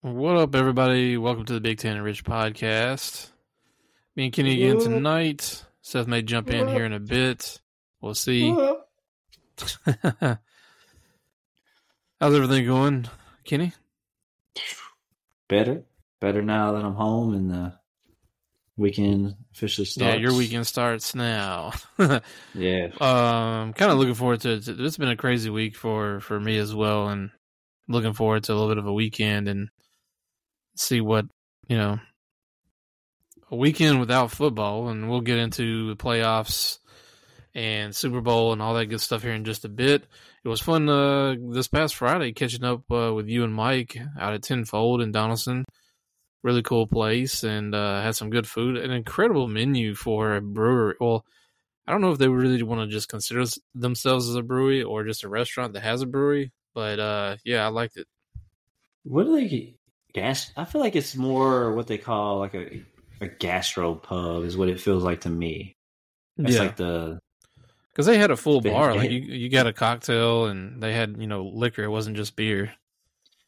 What up, everybody? Welcome to the Big Ten and Rich podcast. Me and Kenny again tonight. Seth may jump in here in a bit. We'll see. How's everything going, Kenny? Better, better now that I'm home and the weekend officially starts. Yeah, your weekend starts now. yeah, um, kind of looking forward to it. It's been a crazy week for for me as well, and looking forward to a little bit of a weekend and see what you know a weekend without football, and we'll get into the playoffs and Super Bowl and all that good stuff here in just a bit. It was fun uh, this past Friday catching up uh, with you and Mike out at TennFold in Donelson. Really cool place and uh, had some good food. An incredible menu for a brewery. Well, I don't know if they really want to just consider themselves as a brewery or just a restaurant that has a brewery, but uh, yeah, I liked it. What do they gas? I feel like it's more what they call like a a gastro pub is what it feels like to me. It's yeah. like the because they had a full bar. Like you, you got a cocktail and they had you know liquor. It wasn't just beer.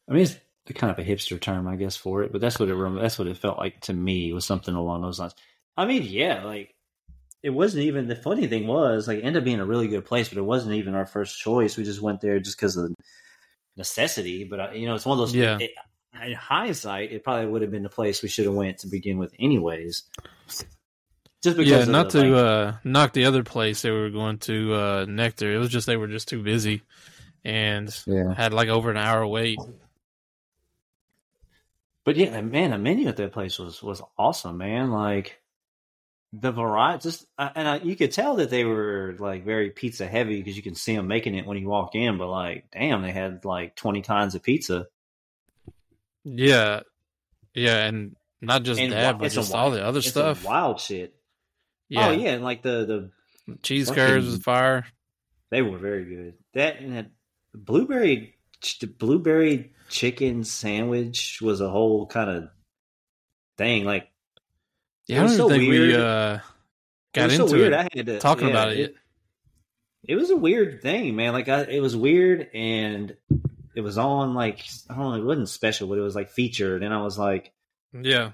I mean, it's kind of a hipster term, I guess, for it. But that's what it that's what it felt like to me was something along those lines. I mean, yeah, like it wasn't even the funny thing was like it ended up being a really good place, but it wasn't even our first choice. We just went there just because of necessity. But uh, you know, it's one of those. Yeah. It, in hindsight, it probably would have been the place we should have went to begin with, anyways. Just because, yeah, not the, to like, uh, knock the other place they were going to uh, Nectar. It was just they were just too busy and yeah. had like over an hour wait. But yeah, man, the menu at that place was was awesome, man. Like the variety, just uh, and I, you could tell that they were like very pizza heavy because you can see them making it when you walk in. But like, damn, they had like twenty kinds of pizza. Yeah, yeah, and not just and that, but just all the other stuff. Wild shit. Yeah. Oh yeah, and like the the cheese curds was fire. They were very good. That and that blueberry the blueberry chicken sandwich was a whole kind of thing. Like, yeah, I don't so think weird. we uh, got it into so weird. it. I had to, talking yeah, about it. it. It was a weird thing, man. Like, I, it was weird, and it was on like I don't know, it wasn't special, but it was like featured, and I was like, yeah,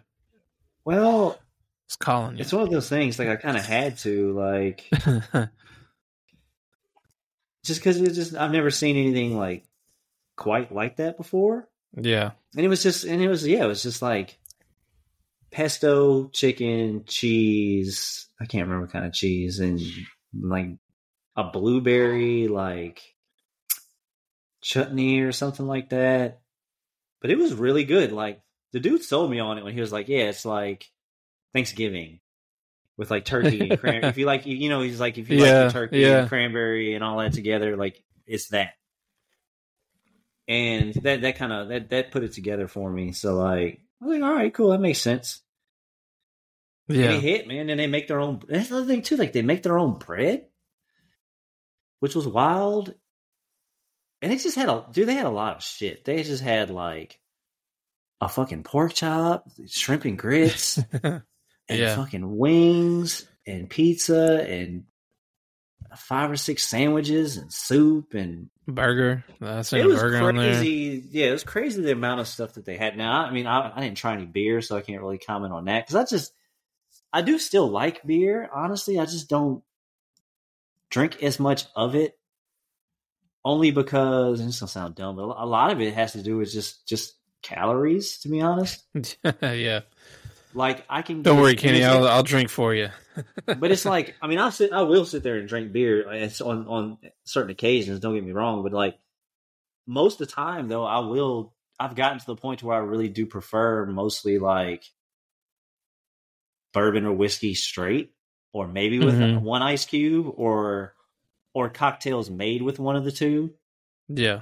well, it's calling you. It's one of those things like I kind of had to like, just because it's just I've never seen anything like quite like that before. Yeah, and it was just and it was yeah, it was just like pesto, chicken, cheese. I can't remember kind of cheese and like a blueberry like chutney or something like that. But it was really good. Like the dude sold me on it when he was like, "Yeah, it's like Thanksgiving with like turkey and cranberry. if you like, you know, he's like, if you yeah, like the turkey yeah. and cranberry and all that together, like it's that." And that that kind of that that put it together for me. So like, I was like, all right, cool, that makes sense. Yeah, and it hit man, and they make their own. That's another thing too. Like they make their own bread, which was wild and they just had a dude. They had a lot of shit. They just had like a fucking pork chop, shrimp and grits, and yeah. fucking wings and pizza and five or six sandwiches and soup and burger. That's it was burger crazy. Yeah, it was crazy the amount of stuff that they had. Now, I mean, I, I didn't try any beer, so I can't really comment on that because I just I do still like beer. Honestly, I just don't drink as much of it only because it's gonna sound dumb, but a lot of it has to do with just just calories. To be honest, yeah. Like I can. Don't worry, Kenny. I'll I'll drink for you. but it's like I mean, I'll sit. I will sit there and drink beer. It's on on certain occasions. Don't get me wrong, but like most of the time, though, I will. I've gotten to the point where I really do prefer mostly like bourbon or whiskey straight, or maybe with mm-hmm. one ice cube, or or cocktails made with one of the two. Yeah.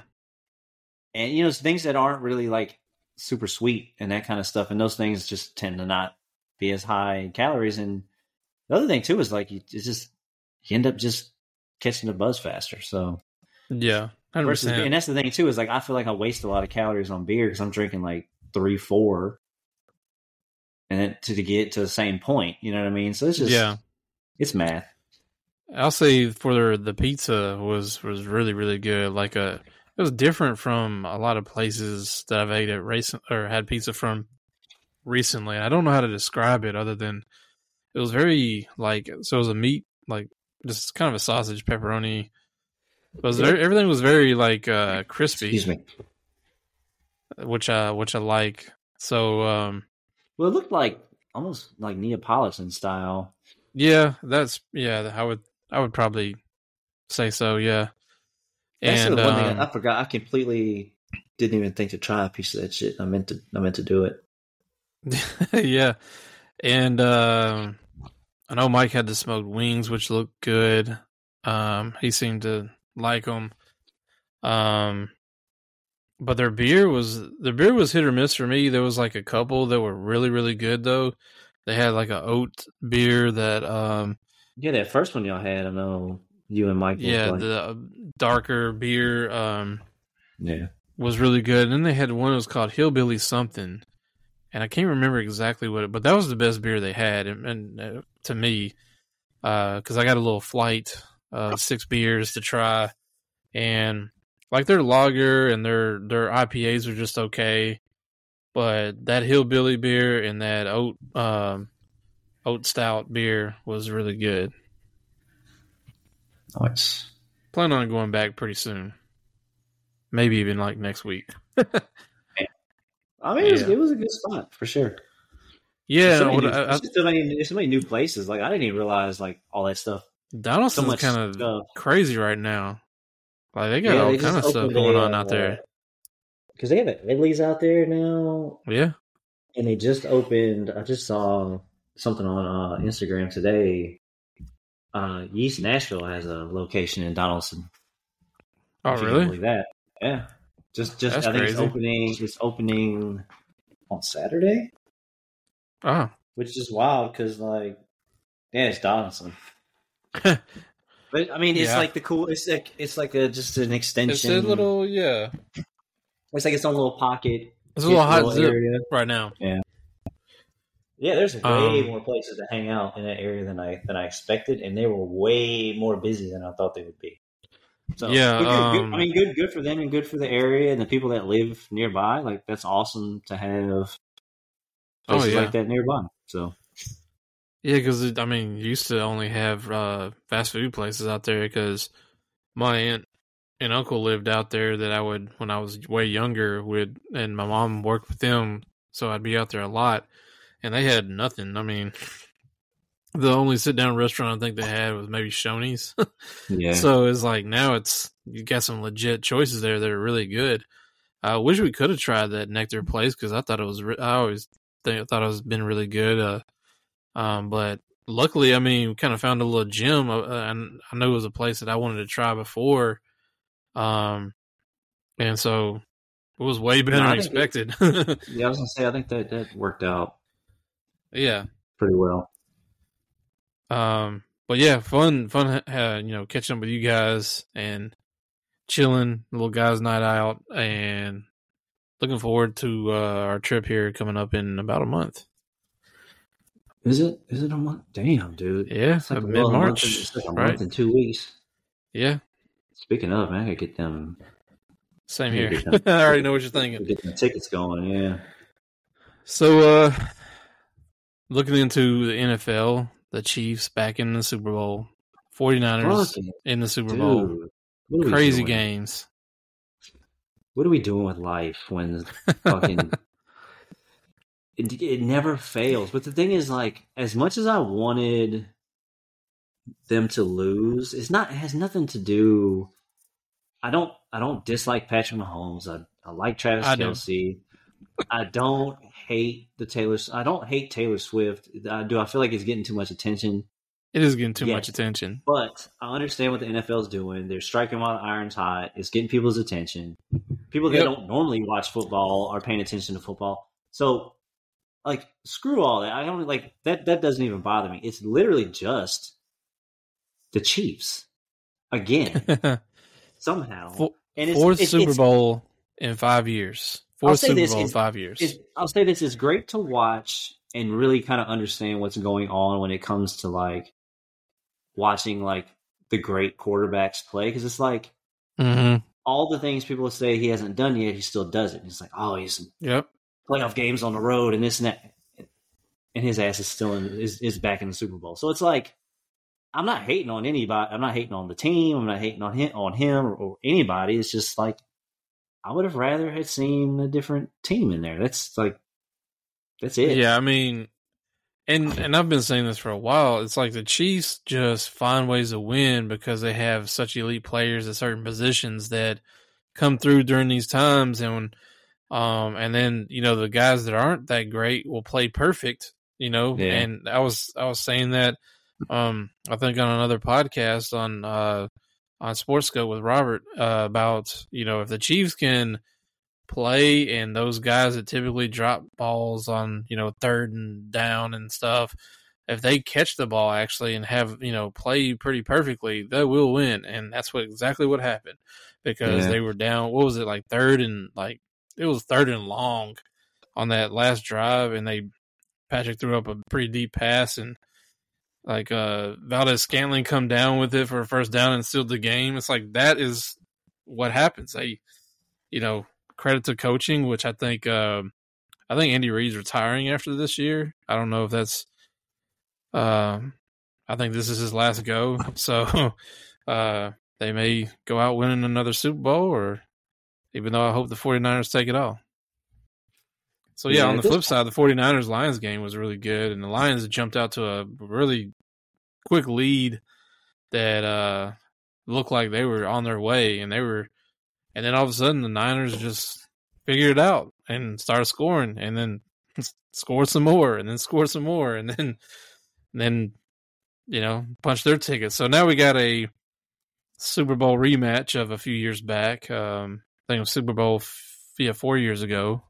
And you know, things that aren't really like super sweet and that kind of stuff. And those things just tend to not be as high in calories. And the other thing too is like you it's just you end up just catching the buzz faster. So yeah, versus, and that's the thing too is like I feel like I waste a lot of calories on beer because I'm drinking like three, four, and then to, to get to the same point. You know what I mean? So it's just yeah, it's math. I'll say for the pizza was was really really good. Like a it was different from a lot of places that I've ate at recent or had pizza from recently. I don't know how to describe it other than it was very like so it was a meat like just kind of a sausage pepperoni. It was very, everything was very like uh crispy. Excuse me. Which I which I like. So um well it looked like almost like Neapolitan style. Yeah, that's yeah, I would I would probably say so, yeah. That's and, the one um, thing I forgot. I completely didn't even think to try a piece of that shit. I meant to. I meant to do it. yeah, and uh, I know Mike had the smoked wings, which looked good. Um, he seemed to like them. Um, but their beer was their beer was hit or miss for me. There was like a couple that were really really good though. They had like a oat beer that um yeah that first one y'all had I know you and Mike yeah the uh, darker beer um yeah. was really good. And then they had one that was called Hillbilly something. And I can't remember exactly what it, but that was the best beer they had, and, and uh, to me, because uh, I got a little flight of six beers to try, and like their lager and their their IPAs are just okay, but that hillbilly beer and that oat um, oat stout beer was really good. Nice. Plan on going back pretty soon, maybe even like next week. I mean, it was, it was a good spot for sure. Yeah, there's so, many, new, I, I, so many, there's so many new places. Like I didn't even realize like all that stuff. Donelson's so kind of stuff. crazy right now. Like they got yeah, all they kind of stuff going on out there. Because they have Ridley's out there now. Yeah, and they just opened. I just saw something on uh, Instagram today. Uh, East Nashville has a location in Donelson. Oh, really? that? Yeah. Just, just That's I think crazy. it's opening. It's opening on Saturday. Oh, which is wild because like, yeah, it's Donelson. but I mean, it's yeah. like the cool. It's like it's like a just an extension. It's a little yeah. It's like its own little pocket. It's a little hot zip area. right now. Yeah. Yeah, there's way um, more places to hang out in that area than I than I expected, and they were way more busy than I thought they would be. So yeah, good, um, good. I mean, good, good for them and good for the area and the people that live nearby. Like that's awesome to have oh, places oh, yeah. like that nearby. So yeah, because I mean, used to only have uh, fast food places out there because my aunt and uncle lived out there. That I would when I was way younger would, and my mom worked with them, so I'd be out there a lot, and they had nothing. I mean. The only sit down restaurant I think they had was maybe Shoney's. yeah. So it's like now it's you got some legit choices there that are really good. I wish we could have tried that Nectar place because I thought it was. Re- I always think, thought it was been really good. Uh, um, but luckily, I mean, we kind of found a little gym, uh, and I know it was a place that I wanted to try before. Um, and so it was way better no, than I expected. It, yeah, I was gonna say I think that that worked out. Yeah, pretty well. Um, but yeah, fun, fun, uh, you know, catching up with you guys and chilling, little guys' night out, and looking forward to uh, our trip here coming up in about a month. Is it? Is it a month? Damn, dude. Yeah, it's like mid March. It's like right? month in two weeks. Yeah. Speaking of, man, I gotta get them. Same here. Them, I already know what you're thinking. Get the tickets going, yeah. So, uh, looking into the NFL, the Chiefs back in the Super Bowl, 49ers Fucking in the Super Bowl. Crazy games. What are we doing with life when fucking it, it never fails? But the thing is, like, as much as I wanted them to lose, it's not. It has nothing to do. I don't. I don't dislike Patrick Mahomes. I, I like Travis I Kelce. I don't hate the Taylor. I don't hate Taylor Swift. I do. I feel like it's getting too much attention. It is getting too yes. much attention. But I understand what the NFL is doing. They're striking while the iron's hot. It's getting people's attention. People that yep. don't normally watch football are paying attention to football. So, like, screw all that. I don't like that. That doesn't even bother me. It's literally just the Chiefs again somehow. For, and it's, fourth it's, Super it's, Bowl in five years. Fourth Super this, Bowl in five years. I'll say this: is great to watch and really kind of understand what's going on when it comes to like watching like the great quarterbacks play because it's like mm-hmm. all the things people say he hasn't done yet, he still does it. He's like, oh, he's yep playoff games on the road and this and that, and his ass is still in is, is back in the Super Bowl. So it's like I'm not hating on anybody. I'm not hating on the team. I'm not hating on him on him or, or anybody. It's just like I would have rather had seen a different team in there. That's like that's it. Yeah, I mean, and and I've been saying this for a while. It's like the Chiefs just find ways to win because they have such elite players at certain positions that come through during these times, and um, and then you know the guys that aren't that great will play perfect. You know, yeah. and I was I was saying that um, I think on another podcast on uh on Sportsco with Robert uh, about you know if the Chiefs can play and those guys that typically drop balls on you know third and down and stuff if they catch the ball actually and have you know play pretty perfectly they will win and that's what exactly what happened because yeah. they were down what was it like third and like it was third and long on that last drive and they Patrick threw up a pretty deep pass and like uh Valdes-Scantling come down with it for a first down and sealed the game. It's like that is what happens. They you know, credit to coaching, which I think uh, I think Andy Reid's retiring after this year. I don't know if that's uh, I think this is his last go. So uh, they may go out winning another Super Bowl or even though I hope the 49ers take it all. So yeah, yeah on the flip side, the 49ers Lions game was really good and the Lions jumped out to a really quick lead that uh looked like they were on their way and they were and then all of a sudden the Niners just figured it out and started scoring and then scored some more and then scored some more and then and then you know punched their ticket. So now we got a Super Bowl rematch of a few years back. Um, I think it was Super Bowl yeah four years ago.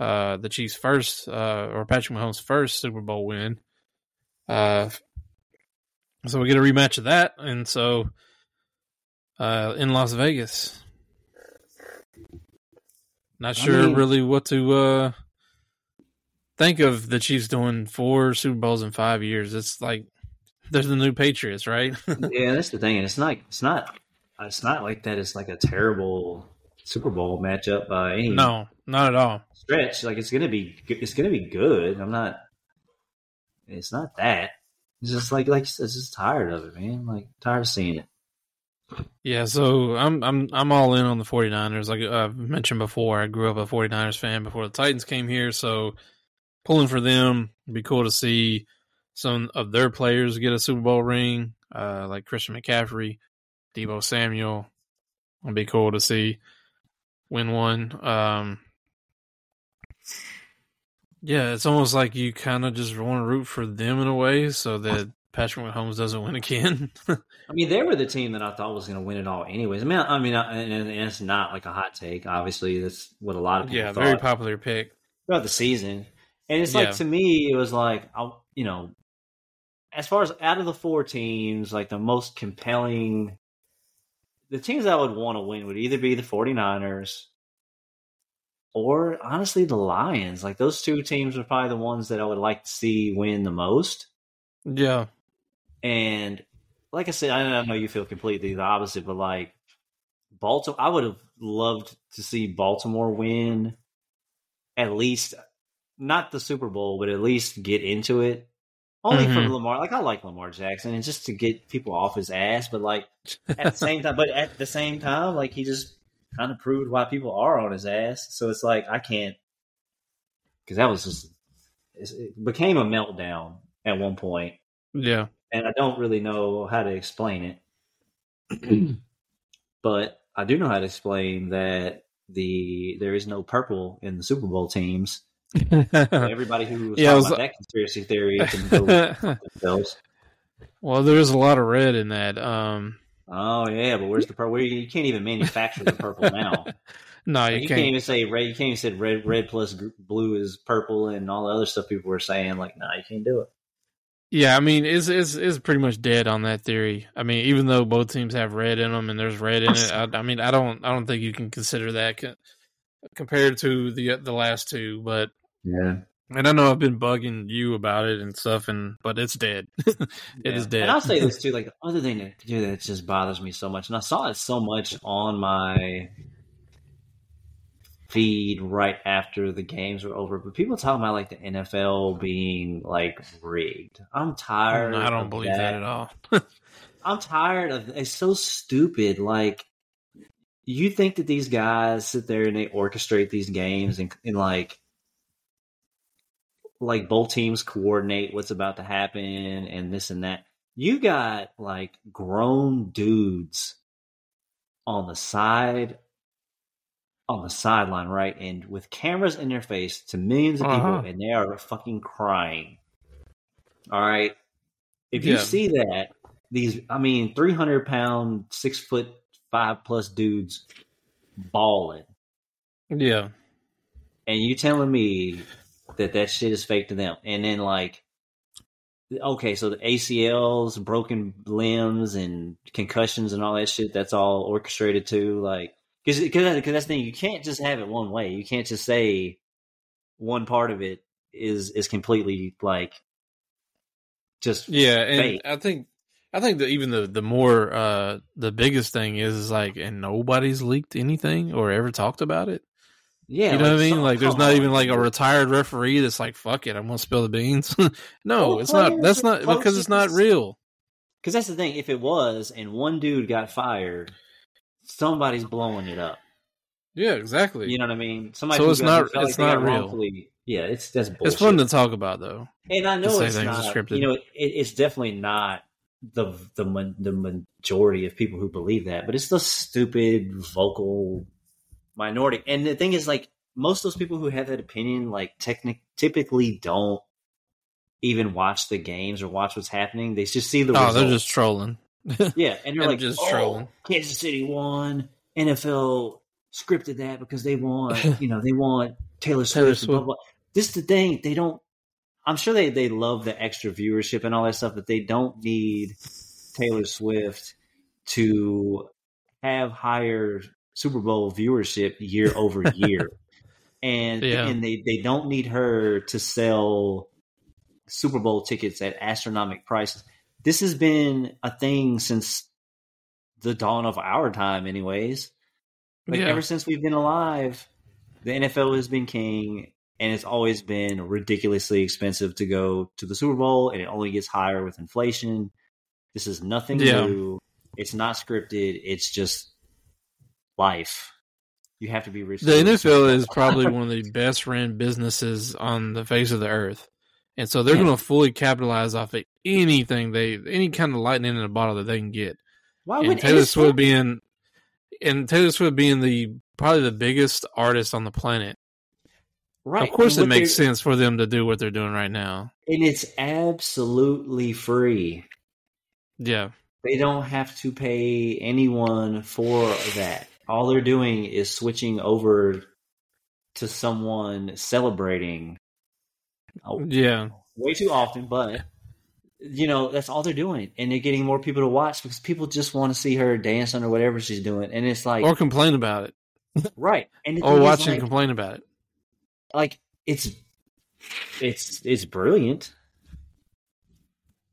Uh, the Chiefs' first uh, or Patrick Mahomes' first Super Bowl win. Uh, so we get a rematch of that, and so uh, in Las Vegas, not sure I mean, really what to uh, think of the Chiefs doing four Super Bowls in five years. It's like they're the new Patriots, right? yeah, that's the thing, and it's not. It's not. It's not like that. It's like a terrible Super Bowl matchup by any. No, not at all. Stretch like it's gonna be. It's gonna be good. I'm not. It's not that. It's just like like it's just tired of it, man. Like tired of seeing it. Yeah, so I'm I'm I'm all in on the 49ers. Like I've mentioned before, I grew up a 49ers fan before the Titans came here, so pulling for them would be cool to see some of their players get a Super Bowl ring, uh, like Christian McCaffrey, Deebo Samuel. It'd be cool to see win one. Um, yeah, it's almost like you kind of just want to root for them in a way, so that Patrick Mahomes doesn't win again. I mean, they were the team that I thought was going to win it all, anyways. I mean, I mean, and, it's not like a hot take. Obviously, that's what a lot of people. Yeah, very popular pick throughout the season. And it's like yeah. to me, it was like, I, you know, as far as out of the four teams, like the most compelling, the teams I would want to win would either be the 49ers or honestly the Lions. Like those two teams are probably the ones that I would like to see win the most. Yeah. And like I said, I know you feel completely the opposite, but like Baltimore, I would have loved to see Baltimore win at least not the Super Bowl, but at least get into it. Only mm-hmm. for Lamar. Like I like Lamar Jackson, and just to get people off his ass. But like at the same time, but at the same time, like he just kind of proved why people are on his ass. So it's like I can't because that was just it became a meltdown at one point. Yeah, and I don't really know how to explain it, but I do know how to explain that the there is no purple in the Super Bowl teams. Everybody who was yeah, was, about that conspiracy theory can go themselves. Well, there's a lot of red in that. Um, oh yeah, but where's the purple? Where you, you can't even manufacture the purple now. no, you, you can't. can't. even say red. You can't even say red. Red plus blue is purple, and all the other stuff people were saying. Like, no, nah, you can't do it. Yeah, I mean, it's, it's it's pretty much dead on that theory. I mean, even though both teams have red in them and there's red in it, I, I mean, I don't I don't think you can consider that co- compared to the the last two. But yeah, And I know I've been bugging you about it and stuff, and but it's dead. it yeah. is dead. And I'll say this too: like the other thing that do that just bothers me so much, and I saw it so much on my feed right after the games were over. But people talking about like the NFL being like rigged. I'm tired. I don't believe that. that at all. I'm tired of it's so stupid. Like you think that these guys sit there and they orchestrate these games and, and like like both teams coordinate what's about to happen and this and that. You got like grown dudes on the side on the sideline, right? And with cameras in their face to millions of uh-huh. people and they are fucking crying. All right. If you yeah. see that, these I mean, three hundred pound, six foot five plus dudes balling. Yeah. And you telling me that that shit is fake to them. And then like, okay, so the ACLs, broken limbs, and concussions and all that shit, that's all orchestrated too. Like, because because that's the thing, you can't just have it one way. You can't just say one part of it is is completely like just yeah. And. I think I think that even the the more uh the biggest thing is, is like, and nobody's leaked anything or ever talked about it. Yeah, you know like, what I mean. Like, there's not even like a retired referee that's like, "Fuck it, I'm gonna spill the beans." no, well, it's not. That's not because it's not real. Because that's the thing. If it was, and one dude got fired, somebody's blowing it up. Yeah, exactly. You know what I mean? Somebody. So it's not. It's like not real. Yeah, it's that's bullshit. It's fun to talk about though. And I know it's not. You know, it, it's definitely not the the the majority of people who believe that, but it's the stupid vocal minority. And the thing is, like, most of those people who have that opinion, like, technic- typically don't even watch the games or watch what's happening. They just see the. Oh, results. they're just trolling. yeah, and they're, like, just oh, trolling. Kansas City won. NFL scripted that because they want, you know, they want Taylor Swift. Taylor Swift. Blah, blah. This is the thing. They don't. I'm sure they they love the extra viewership and all that stuff, but they don't need Taylor Swift to have higher Super Bowl viewership year over year. and yeah. and they, they don't need her to sell Super Bowl tickets at astronomical prices. This has been a thing since the dawn of our time, anyways. Like yeah. ever since we've been alive, the NFL has been king, and it's always been ridiculously expensive to go to the Super Bowl, and it only gets higher with inflation. This is nothing yeah. new. It's not scripted. It's just life. You have to be rich. The NFL is probably one of the best ran businesses on the face of the earth. And so they're yeah. going to fully capitalize off of anything they, any kind of lightning in a bottle that they can get. Why would and Taylor Swift being, and Taylor Swift being the probably the biggest artist on the planet. Right. Of course, it makes sense for them to do what they're doing right now. And it's absolutely free. Yeah. They don't have to pay anyone for that all they're doing is switching over to someone celebrating. Oh, yeah, way too often, but you know that's all they're doing, and they're getting more people to watch because people just want to see her dance or whatever she's doing, and it's like or complain about it, right? And or watch like, and complain about it. Like it's it's it's brilliant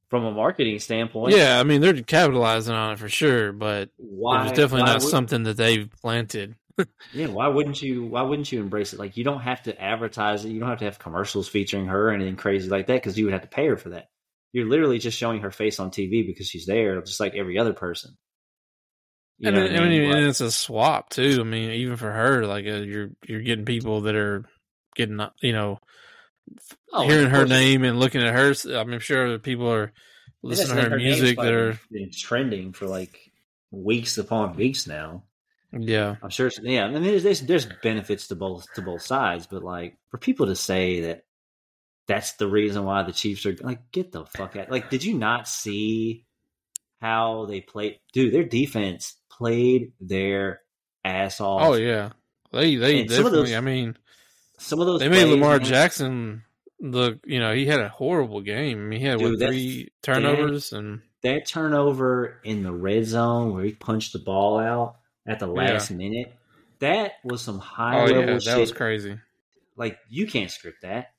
from a marketing standpoint. Yeah, I mean they're capitalizing on it for sure, but why, it's definitely not would, something that they've planted. yeah, why wouldn't you? Why wouldn't you embrace it? Like you don't have to advertise it. You don't have to have commercials featuring her or anything crazy like that because you would have to pay her for that. You're literally just showing her face on TV because she's there, just like every other person. You and, I mean? and it's a swap too. I mean, even for her, like uh, you're you're getting people that are getting you know oh, hearing her name and looking at her. I mean, I'm sure people are listening to her, her music that are been trending for like weeks upon weeks now. Yeah, I'm sure. Yeah, I mean, there's, there's there's benefits to both to both sides, but like for people to say that that's the reason why the Chiefs are like, get the fuck out. Like, did you not see how they played? Dude, their defense played their ass off. Oh yeah, they they and definitely. Those, I mean, some of those they made Lamar man, Jackson look. You know, he had a horrible game. He had dude, what, three turnovers that, and that turnover in the red zone where he punched the ball out at the last yeah. minute. That was some high oh, level yeah, that shit. was crazy. Like you can't script that.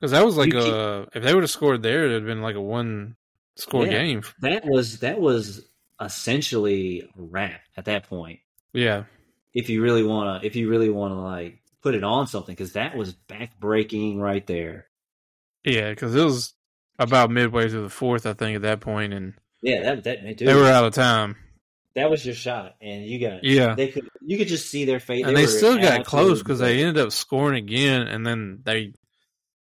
Because that was like you a if they would have scored there, it'd have been like a one score yeah, game. That was that was essentially a wrap at that point. Yeah. If you really want to, if you really want to like put it on something, because that was back breaking right there. Yeah, because it was about midway through the fourth, I think, at that point, and yeah, that that dude, they were out of time. That was your shot, and you got yeah. They could you could just see their face, and they, they still got close because they ended up scoring again, and then they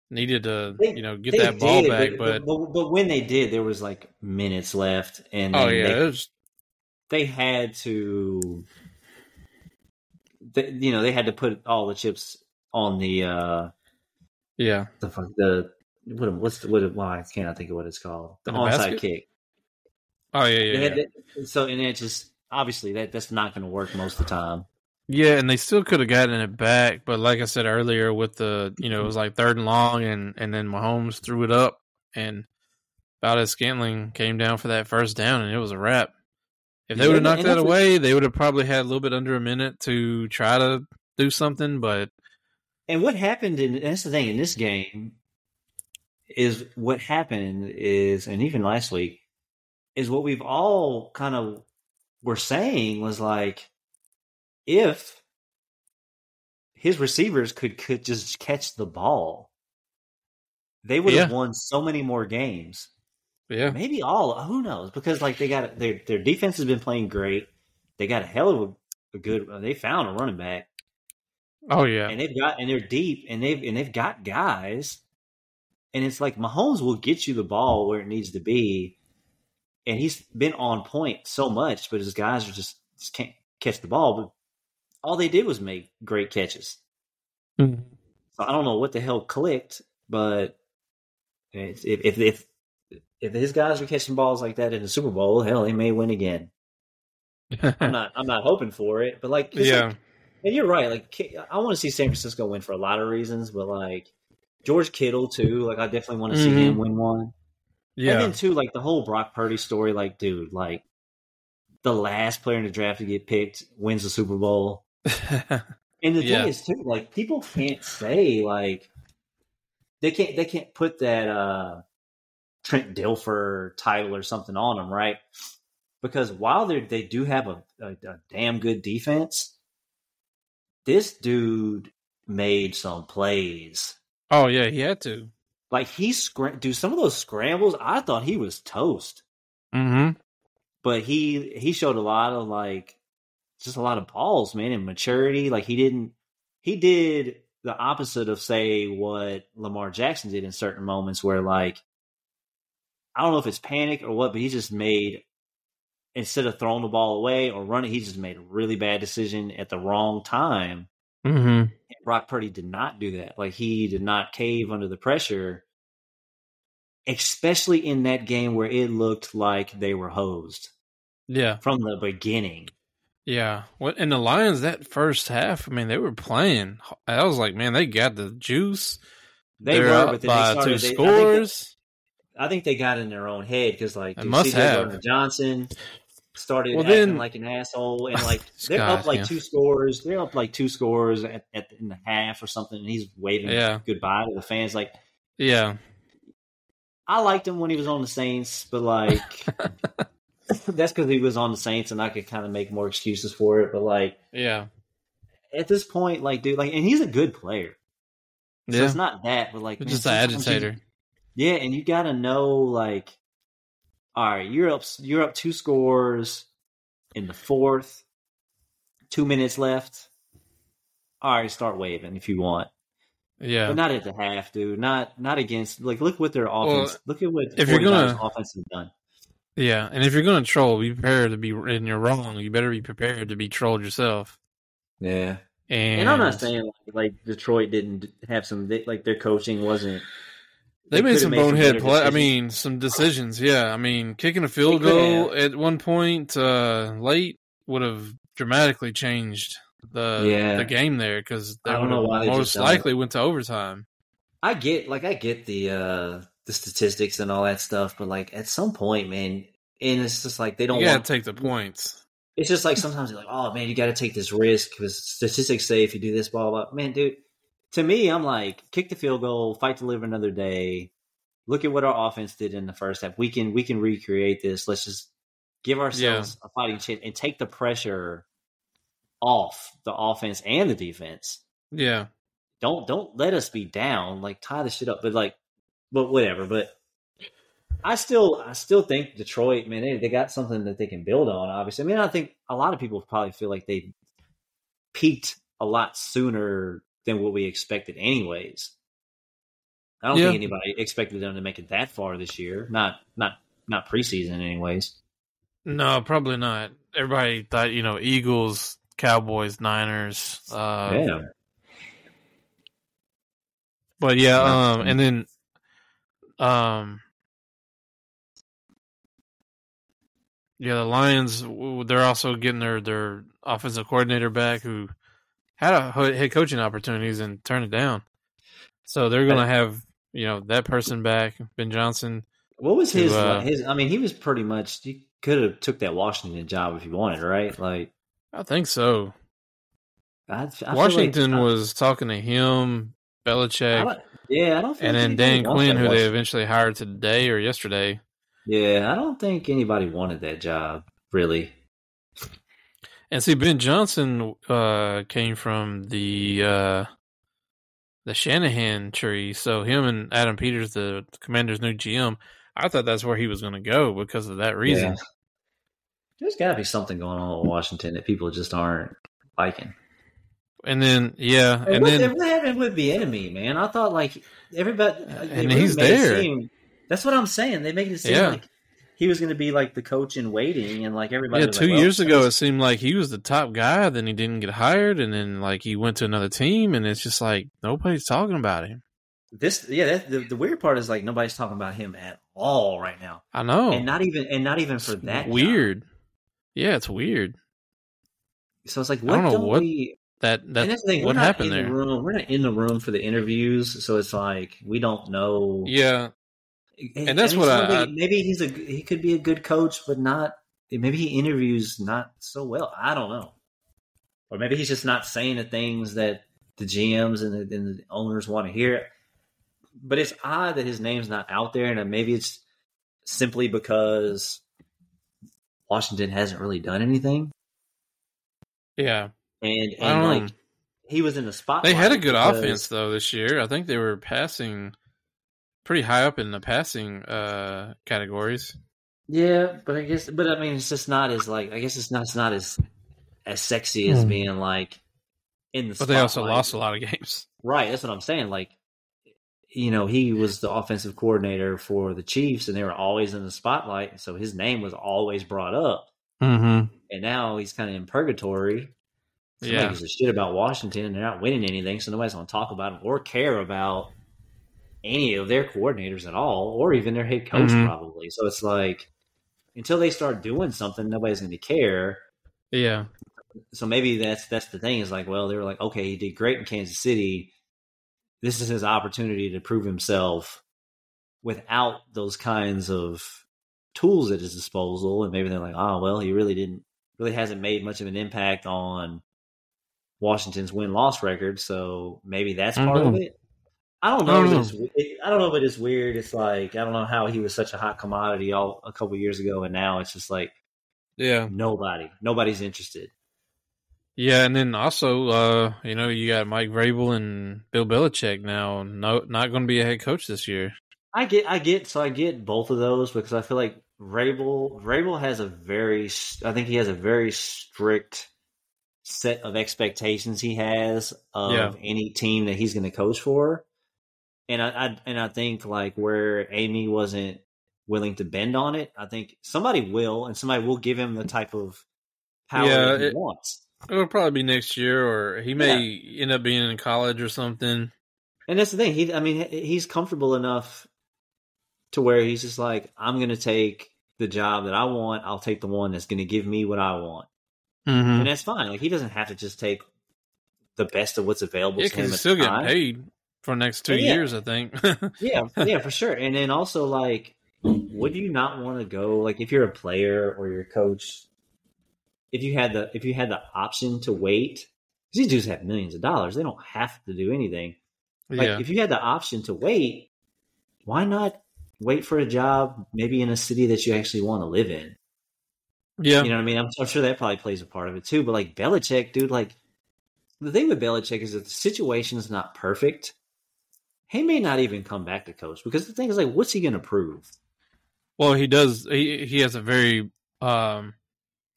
needed to they, you know get that ball did, back. But, but, but when they did, there was like minutes left, and oh yeah, they, was... they had to. They, you know, they had to put all the chips on the. uh Yeah. The the what what's the, what? Well, I can't think of what it's called. The, the onside basket? kick. Oh yeah, yeah. yeah. To, so and it just obviously that that's not going to work most of the time. Yeah, and they still could have gotten it back, but like I said earlier, with the you know it was like third and long, and and then Mahomes threw it up, and Valdes-Scantling came down for that first down, and it was a wrap. If they would have knocked that away, they would have probably had a little bit under a minute to try to do something. But and what happened, and that's the thing in this game, is what happened is, and even last week, is what we've all kind of were saying was like, if his receivers could could just catch the ball, they would have won so many more games. Yeah, maybe all. Who knows? Because like they got their their defense has been playing great. They got a hell of a, a good. They found a running back. Oh yeah, and they've got and they're deep and they've and they've got guys. And it's like Mahomes will get you the ball where it needs to be, and he's been on point so much, but his guys are just, just can't catch the ball. But all they did was make great catches. Mm-hmm. So I don't know what the hell clicked, but if if if if his guys are catching balls like that in the Super Bowl, hell, they may win again. I'm not I'm not hoping for it, but like yeah, like, and you're right. Like I want to see San Francisco win for a lot of reasons, but like George Kittle too. Like I definitely want to mm-hmm. see him win one. Yeah. And then too, like the whole Brock Purdy story, like, dude, like the last player in the draft to get picked wins the Super Bowl. and the yeah. thing is too, like people can't say like they can't they can't put that uh Trent Dilfer title or something on them, right? Because while they they do have a, a, a damn good defense, this dude made some plays. Oh yeah, he had to. Like he scram- do some of those scrambles. I thought he was toast. Mm-hmm. But he he showed a lot of like just a lot of balls, man, and maturity. Like he didn't he did the opposite of say what Lamar Jackson did in certain moments where like I don't know if it's panic or what, but he just made instead of throwing the ball away or running, he just made a really bad decision at the wrong time. Mm-hmm. Brock Purdy did not do that. Like he did not cave under the pressure, especially in that game where it looked like they were hosed. Yeah, from the beginning. Yeah, what and the Lions that first half? I mean, they were playing. I was like, man, they got the juice. They They're were, but then by they started, two they, scores. I think, they, I think, they, got in their own head because, like, dude, must have. Johnson, started well, acting then, like an asshole, and like they're God, up like yeah. two scores. They're up like two scores at, at in the half or something, and he's waving yeah. goodbye to the fans. Like, yeah, I liked him when he was on the Saints, but like that's because he was on the Saints, and I could kind of make more excuses for it. But like, yeah, at this point, like, dude, like, and he's a good player. So yeah. it's not that, but like, man, just an agitator. yeah, and you got to know like all right, you're up you're up two scores in the fourth, two minutes left. All right, start waving if you want. Yeah, but not at the half, dude. Not not against. Like, look what their offense. Well, look at what if you're gonna offense has done. Yeah, and if you're gonna troll, be prepared to be. And you're wrong. You better be prepared to be trolled yourself. Yeah, and, and I'm not saying like, like Detroit didn't have some like their coaching wasn't they, made some bonehead play. I mean, some decisions. Yeah, I mean, kicking a field goal at one point uh, late would have dramatically changed the yeah. the game there because they would have most likely went to overtime. I get like I get the uh the statistics and all that stuff, but like at some point, man, and it's just like they don't want to take the points. It's just like sometimes you're like, oh man, you got to take this risk because statistics say if you do this, blah blah. Man, dude, to me, I'm like, kick the field goal, fight to live another day. Look at what our offense did in the first half. We can we can recreate this. Let's just give ourselves yeah. a fighting chance and take the pressure off the offense and the defense. Yeah. Don't don't let us be down. Like tie the shit up. But like but whatever. But I still I still think Detroit, man, they, they got something that they can build on, obviously. I mean, I think a lot of people probably feel like they peaked a lot sooner than what we expected anyways. I don't yeah. think anybody expected them to make it that far this year. Not not not preseason anyways. No, probably not. Everybody thought, you know, Eagles, Cowboys, Niners. Uh, yeah. But yeah, um, and then, um, yeah, the Lions. They're also getting their their offensive coordinator back, who had a head coaching opportunities and turned it down. So they're going to have you know that person back, Ben Johnson. What was his? uh, his? I mean, he was pretty much. He could have took that Washington job if he wanted, right? Like, I think so. I, I Washington like, was talking to him, Belichick. yeah, I don't. and then Dan Quinn, who they eventually hired today or yesterday. Yeah, I don't think anybody wanted that job really. And see, Ben Johnson uh, came from the uh, the Shanahan tree, so him and Adam Peters, the Commander's new GM, I thought that's where he was going to go because of that reason. Yeah. There's got to be something going on with Washington that people just aren't liking. And then, yeah, and, and what, then what happened with Bieniemy, man? I thought like everybody, and he's there. Seem, that's what I'm saying. They make it seem yeah. like he was going to be like the coach in waiting, and like everybody. Yeah, two like, well, years ago, it seemed like he was the top guy. Then he didn't get hired, and then like he went to another team, and it's just like nobody's talking about him. This, yeah, that, the, the weird part is like nobody's talking about him at all right now. I know, and not even and not even for it's that. Weird. Job. Yeah, it's weird. So it's like, what I don't know what we, that that that's the thing, what happened there. The room, we're not in the room for the interviews, so it's like we don't know. Yeah, and that's what I, maybe he's a he could be a good coach, but not maybe he interviews not so well. I don't know, or maybe he's just not saying the things that the GMs and the, and the owners want to hear. But it's odd that his name's not out there, and maybe it's simply because Washington hasn't really done anything. Yeah, and and um, like know. he was in the spot. They had a good because, offense though this year. I think they were passing pretty high up in the passing uh, categories. Yeah, but I guess, but I mean, it's just not as like I guess it's not it's not as as sexy as mm. being like in the. But spotlight. they also lost a lot of games. Right, that's what I'm saying. Like, you know, he was the offensive coordinator for the Chiefs, and they were always in the spotlight, so his name was always brought up. Mm-hmm. And now he's kind of in purgatory. Somebody yeah. gives a shit about Washington, and they're not winning anything, so nobody's going to talk about him or care about any of their coordinators at all, or even their head coach mm-hmm. probably. So it's like until they start doing something, nobody's going to care. Yeah. So maybe that's that's the thing is like, well, they were like, okay, he did great in Kansas City. This is his opportunity to prove himself without those kinds of tools at his disposal. And maybe they're like, oh, well, he really didn't, really hasn't made much of an impact on Washington's win loss record. So maybe that's part mm-hmm. of it. I don't know. I don't know. If it's, I don't know if it's weird. It's like I don't know how he was such a hot commodity all a couple years ago, and now it's just like, yeah, nobody, nobody's interested. Yeah, and then also, uh, you know, you got Mike Vrabel and Bill Belichick now. No, not going to be a head coach this year. I get, I get, so I get both of those because I feel like Vrabel, Vrabel has a very, I think he has a very strict set of expectations he has of yeah. any team that he's going to coach for and I, I and I think like where Amy wasn't willing to bend on it, I think somebody will, and somebody will give him the type of power yeah, he it, wants. It'll probably be next year, or he may yeah. end up being in college or something. And that's the thing. He, I mean, he's comfortable enough to where he's just like, I'm going to take the job that I want. I'll take the one that's going to give me what I want, mm-hmm. and that's fine. Like he doesn't have to just take the best of what's available. Yeah, because he's still getting paid for next two yeah. years, I think. yeah, yeah, for sure. And then also, like, would you not want to go? Like, if you're a player or you're coach, if you had the if you had the option to wait, These dudes have millions of dollars. They don't have to do anything. Like yeah. if you had the option to wait, why not wait for a job maybe in a city that you actually want to live in? Yeah. You know what I mean? I'm, I'm, sure that probably plays a part of it too. But like Belichick, dude, like the thing with Belichick is that the situation is not perfect. He may not even come back to coach because the thing is like, what's he going to prove? Well, he does. He he has a very um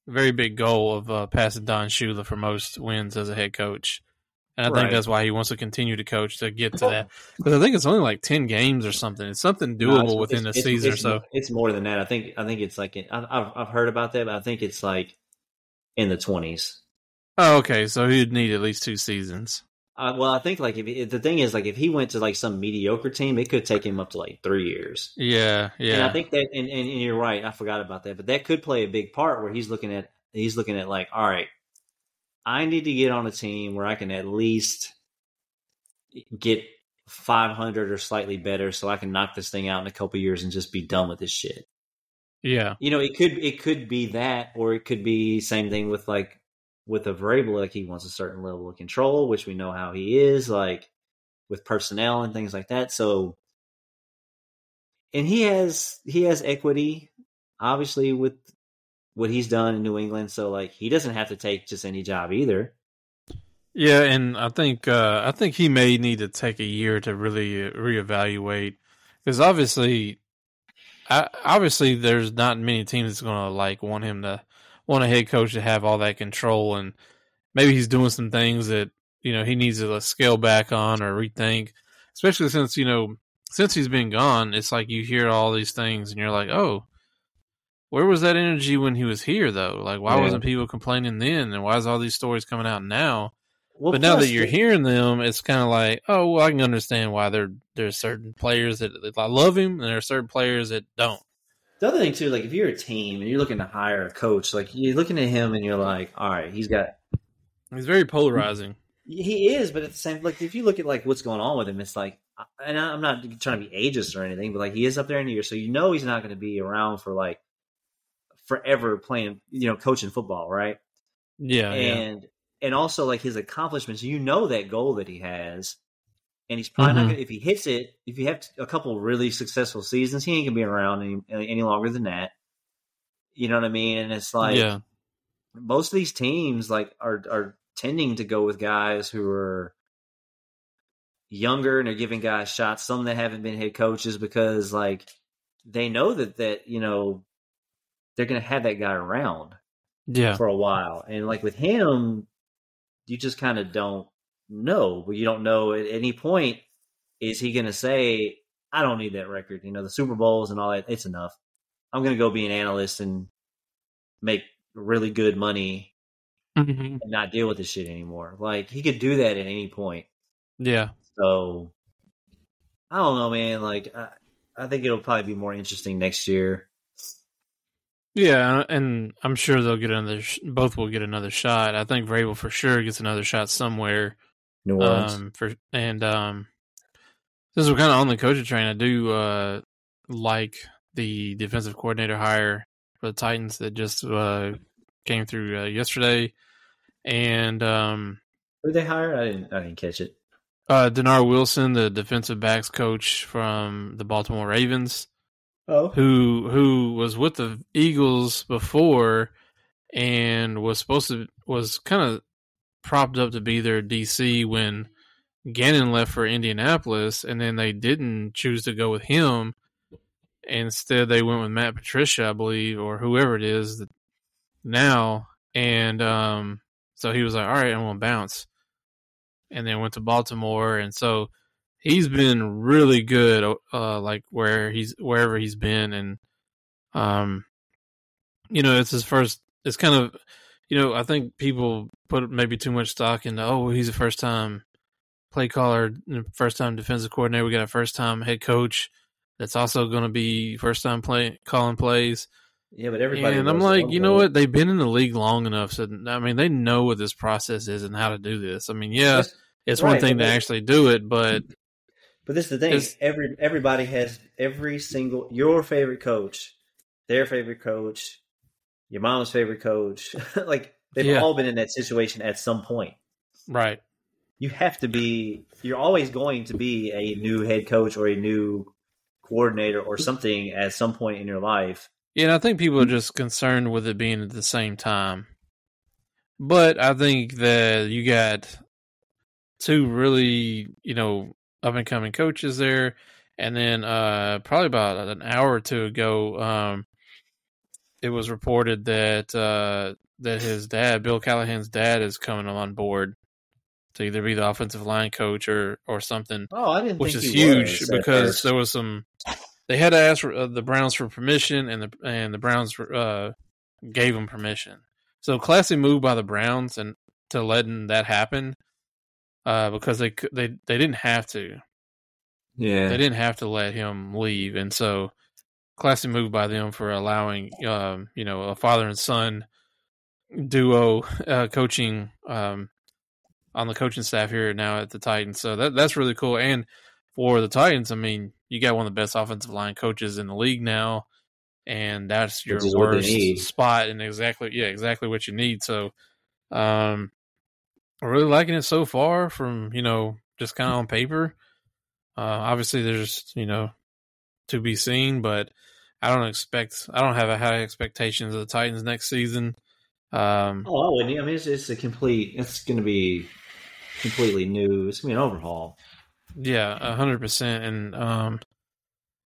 very big goal of uh, passing Don Shula for most wins as a head coach. And I right. think that's why he wants to continue to coach to get to that. Because I think it's only like ten games or something. It's something doable no, it's, within it's, the season it's, or so. It's more than that. I think. I think it's like I've I've heard about that, but I think it's like in the twenties. Oh, okay. So he'd need at least two seasons. Uh, well, I think like if, if, the thing is like if he went to like some mediocre team, it could take him up to like three years. Yeah, yeah. And I think that, and, and, and you're right. I forgot about that, but that could play a big part where he's looking at he's looking at like, all right, I need to get on a team where I can at least get 500 or slightly better so I can knock this thing out in a couple years and just be done with this shit. Yeah. You know, it could it could be that or it could be same thing with like with a Vrabel like he wants a certain level of control, which we know how he is like with personnel and things like that. So and he has he has equity obviously with what he's done in New England, so like he doesn't have to take just any job either. Yeah, and I think uh, I think he may need to take a year to really reevaluate because obviously, I, obviously, there's not many teams that's going to like want him to want a head coach to have all that control, and maybe he's doing some things that you know he needs to scale back on or rethink, especially since you know since he's been gone, it's like you hear all these things and you're like, oh, where was that energy when he was here though? Like, why yeah. wasn't people complaining then, and why is all these stories coming out now? Well, but now that you're hearing them, it's kind of like, oh, well, I can understand why there there's certain players that, that I love him, and there are certain players that don't. The other thing too, like if you're a team and you're looking to hire a coach, like you're looking at him and you're like, all right, he's got. He's very polarizing. He is, but at the same, like if you look at like what's going on with him, it's like, and I'm not trying to be ageist or anything, but like he is up there in the year, so you know he's not going to be around for like forever playing, you know, coaching football, right? Yeah, and and also like his accomplishments. You know that goal that he has, and he's probably mm-hmm. not gonna, if he hits it. If you have a couple really successful seasons, he ain't gonna be around any, any longer than that. You know what I mean? And it's like yeah. most of these teams like are are tending to go with guys who are younger and are giving guys shots. Some that haven't been head coaches because like they know that that you know they're going to have that guy around yeah for a while and like with him you just kind of don't know. But you don't know at any point is he going to say, "I don't need that record." You know, the Super Bowls and all that. It's enough. I'm going to go be an analyst and make really good money mm-hmm. and not deal with this shit anymore. Like he could do that at any point. Yeah. So I don't know, man. Like I, I think it'll probably be more interesting next year. Yeah, and I'm sure they'll get another. Both will get another shot. I think Vrabel for sure gets another shot somewhere. New Orleans. Um, for and um, since we're kind of on the coaching train, I do uh like the defensive coordinator hire for the Titans that just uh came through uh, yesterday, and um, who they hired? I didn't. I didn't catch it. Uh, Dennard Wilson, the defensive backs coach from the Baltimore Ravens. Oh. Who who was with the Eagles before and was supposed to was kind of propped up to be their DC when Gannon left for Indianapolis and then they didn't choose to go with him. Instead they went with Matt Patricia, I believe, or whoever it is now. And um so he was like, All right, I'm gonna bounce. And then went to Baltimore and so he's been really good, uh, like where he's wherever he's been, and um, you know, it's his first. It's kind of, you know, I think people put maybe too much stock into. Oh, he's a first time play caller, first time defensive coordinator. We got a first time head coach that's also going to be first time play calling plays. Yeah, but everybody. And I'm like, you know what? They've been in the league long enough, so I mean, they know what this process is and how to do this. I mean, yeah, it's right, one thing to actually do it, but but this is the thing: every everybody has every single your favorite coach, their favorite coach, your mom's favorite coach. like they've yeah. all been in that situation at some point. Right. You have to be. You're always going to be a new head coach or a new coordinator or something at some point in your life. Yeah, and I think people are just concerned with it being at the same time. But I think that you got two really, you know, up and coming coaches there. And then uh, probably about an hour or two ago, um, it was reported that uh, that his dad, Bill Callahan's dad, is coming on board to either be the offensive line coach or or something. Oh, I didn't. Which is huge because there was some. They had to ask for, uh, the Browns for permission, and the and the Browns uh, gave them permission. So classy move by the Browns and to letting that happen uh, because they they they didn't have to. Yeah, they didn't have to let him leave, and so classy move by them for allowing um, you know a father and son duo uh, coaching um, on the coaching staff here now at the Titans. So that that's really cool. And for the Titans, I mean, you got one of the best offensive line coaches in the league now, and that's your worst spot and exactly yeah exactly what you need. So um, I'm really liking it so far. From you know just kind of on paper. Uh, obviously, there's you know to be seen, but I don't expect. I don't have a high expectations of the Titans next season. Um, oh, I wouldn't. I mean, it's, it's a complete. It's going to be completely new. It's going to be an overhaul. Yeah, a hundred percent. And um,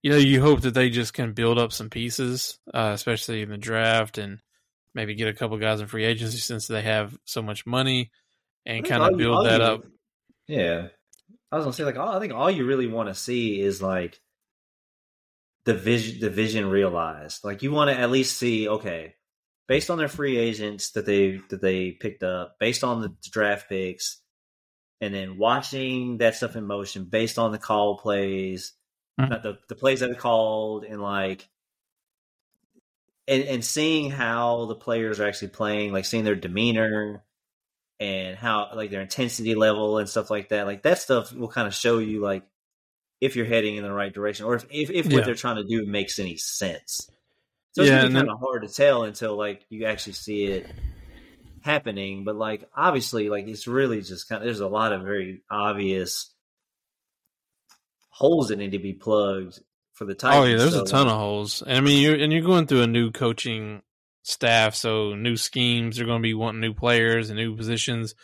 you know, you hope that they just can build up some pieces, uh, especially in the draft, and maybe get a couple guys in free agency since they have so much money, and kind of build that you, up. Yeah, I was gonna say like, all, I think all you really want to see is like the vision the vision realized. Like you want to at least see, okay, based on their free agents that they that they picked up, based on the draft picks, and then watching that stuff in motion based on the call plays, mm-hmm. not the the plays that are called, and like and and seeing how the players are actually playing, like seeing their demeanor and how like their intensity level and stuff like that. Like that stuff will kind of show you like if you're heading in the right direction or if, if, if yeah. what they're trying to do makes any sense. So it's yeah, kind of hard to tell until like you actually see it happening. But like obviously, like it's really just kind of there's a lot of very obvious holes that need to be plugged for the Titans. Oh yeah, there's so, a ton like, of holes. And I mean, you're and you're going through a new coaching staff, so new schemes. They're going to be wanting new players and new positions.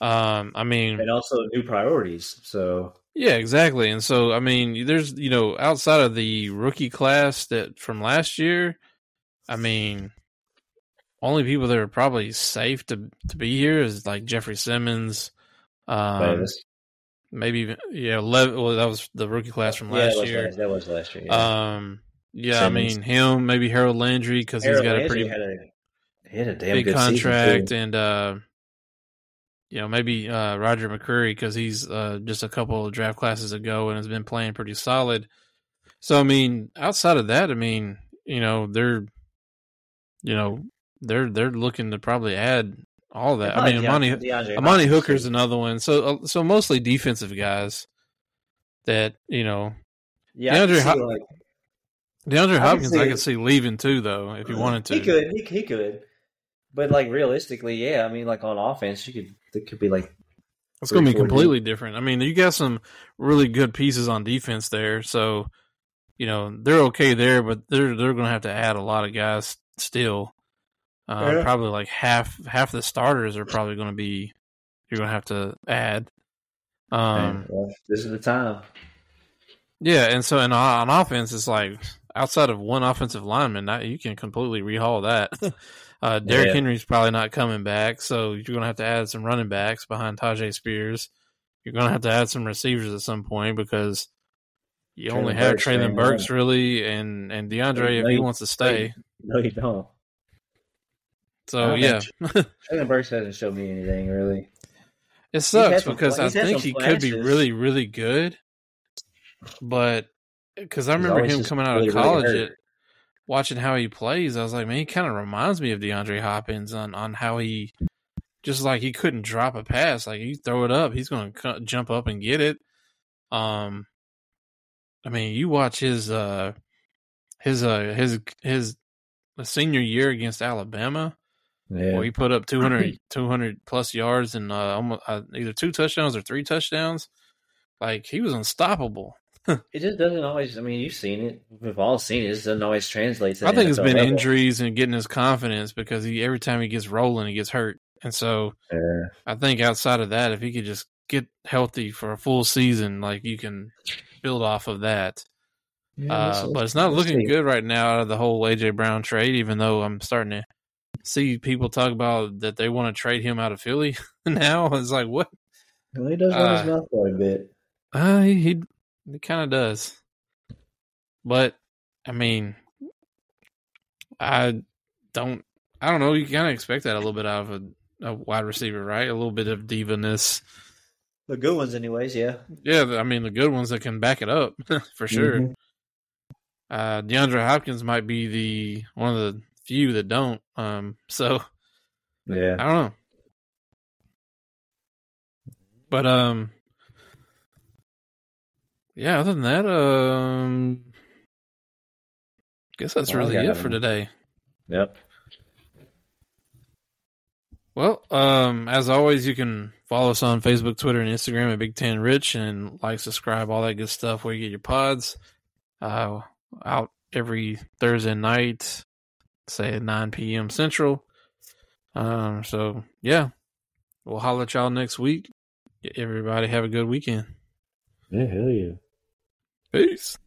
Um, I mean, and also new priorities. So yeah, exactly. And so, I mean, there's, you know, outside of the rookie class that from last year, I mean, only people that are probably safe to to be here is like Jeffrey Simmons, um, maybe yeah, Lev- well that was the rookie class from last yeah, year. Last, that was last year. Yeah. Um, yeah, Simmons. I mean him, maybe Harold Landry because he's got Landry a pretty a, had a damn big contract, and uh, you know, maybe uh, Roger McCreary because he's uh, just a couple of draft classes ago and has been playing pretty solid. So I mean, outside of that, I mean, you know, they're, you know, they're they're looking to probably add all that. I mean, Amani, Amani Hooker's another one. So uh, so mostly defensive guys that you know. Yeah, DeAndre, Ho- like, DeAndre Hopkins, I could see leaving too, though, if he wanted to. He could. He, he could. But like realistically, yeah, I mean, like on offense, you could it could be like it's going to be completely different. I mean, you got some really good pieces on defense there, so you know they're okay there, but they're they're going to have to add a lot of guys still. Uh, yeah. Probably like half half the starters are probably going to be you're going to have to add. Um, well, this is the time. Yeah, and so and on offense, it's like outside of one offensive lineman, you can completely rehaul that. Uh, Derrick yeah. Henry's probably not coming back, so you're going to have to add some running backs behind Tyjae Spears. You're going to have to add some receivers at some point because you Treylon only have Burks, Treylon Burks really, and and DeAndre if he wants to stay. No, you don't. So yeah, Treylon Burks hasn't shown me anything really. It sucks because I think he could be really, really good, but because I remember him coming out really, of college really watching how he plays, I was like, man, he kind of reminds me of DeAndre Hopkins on on how he just like he couldn't drop a pass. Like you throw it up, he's going to jump up and get it. Um, I mean, you watch his uh his uh his his senior year against Alabama. Yeah. Well, he put up 200, 200 plus yards and uh, almost uh, either two touchdowns or three touchdowns. Like he was unstoppable. It just doesn't always. I mean, you've seen it. We've all seen it. It doesn't always translate. I think it's been level. injuries and getting his confidence because he every time he gets rolling, he gets hurt. And so yeah. I think outside of that, if he could just get healthy for a full season, like you can build off of that. Yeah, uh, but it's not looking good right now out of the whole AJ Brown trade. Even though I'm starting to see people talk about that they want to trade him out of Philly now. It's like what? Well, he does run uh, his mouth quite a bit. Uh, he he, he kind of does. But I mean, I don't. I don't know. You kind of expect that a little bit out of a, a wide receiver, right? A little bit of diva-ness. The good ones, anyways. Yeah. Yeah, I mean the good ones that can back it up for sure. Mm-hmm. Uh, DeAndre Hopkins might be the one of the few that don't. Um, so yeah, I don't know. But um, yeah. Other than that, um, guess that's well, really it for today. Yep. Well, um, as always, you can follow us on Facebook, Twitter, and Instagram at Big Ten Rich, and like, subscribe, all that good stuff where you get your pods. Uh, out every Thursday night, say at 9 p.m. Central. Um, so yeah, we'll holler at y'all next week. Everybody have a good weekend. Yeah, hell yeah. Peace.